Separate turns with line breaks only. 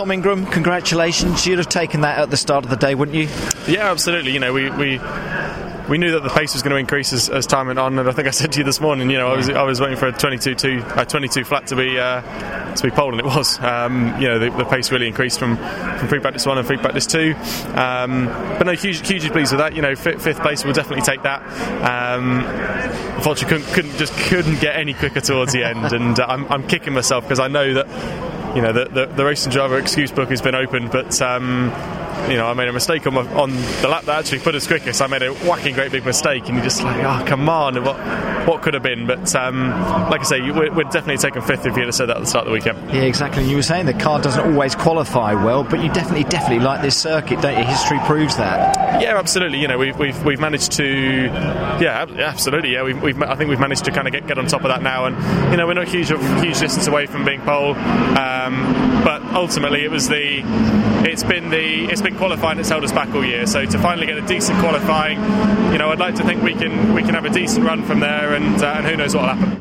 Tom Ingram, congratulations. You'd have taken that at the start of the day, wouldn't you?
Yeah, absolutely. You know, we, we we knew that the pace was going to increase as, as, time went on, and I think I said to you this morning, you know, I was I was waiting for a 22 two, a 22 flat to be uh, to be pole, and it was. Um, you know, the, the, pace really increased from from free practice one and free practice two. Um, but no, huge, hugely pleased with that. You know, fifth, fifth place will definitely take that. Um, unfortunately, couldn't, couldn't, just couldn't get any quicker towards the end, and uh, I'm, I'm kicking myself because I know that you know the, the, the racing driver excuse book has been opened, but um, you know, I made a mistake on, my, on the lap that actually put us quickest. I made a whacking great big mistake, and you're just like, oh, come on, what what could have been? But um, like I say, we're, we're, definitely taking fifth if you'd have said that at the start of the weekend.
Yeah, exactly. You were saying the car doesn't always qualify well, but you definitely, definitely like this circuit, don't you? History proves that.
Yeah, absolutely. You know, we've we've, we've managed to, yeah, absolutely. Yeah, we've, we've I think we've managed to kind of get, get on top of that now, and you know, we're not huge huge distance away from being pole, um, but ultimately it was the it's been the it's been qualifying that's held us back all year. So to finally get a decent qualifying, you know, I'd like to think we can we can have a decent run from there, and, uh, and who knows what will happen.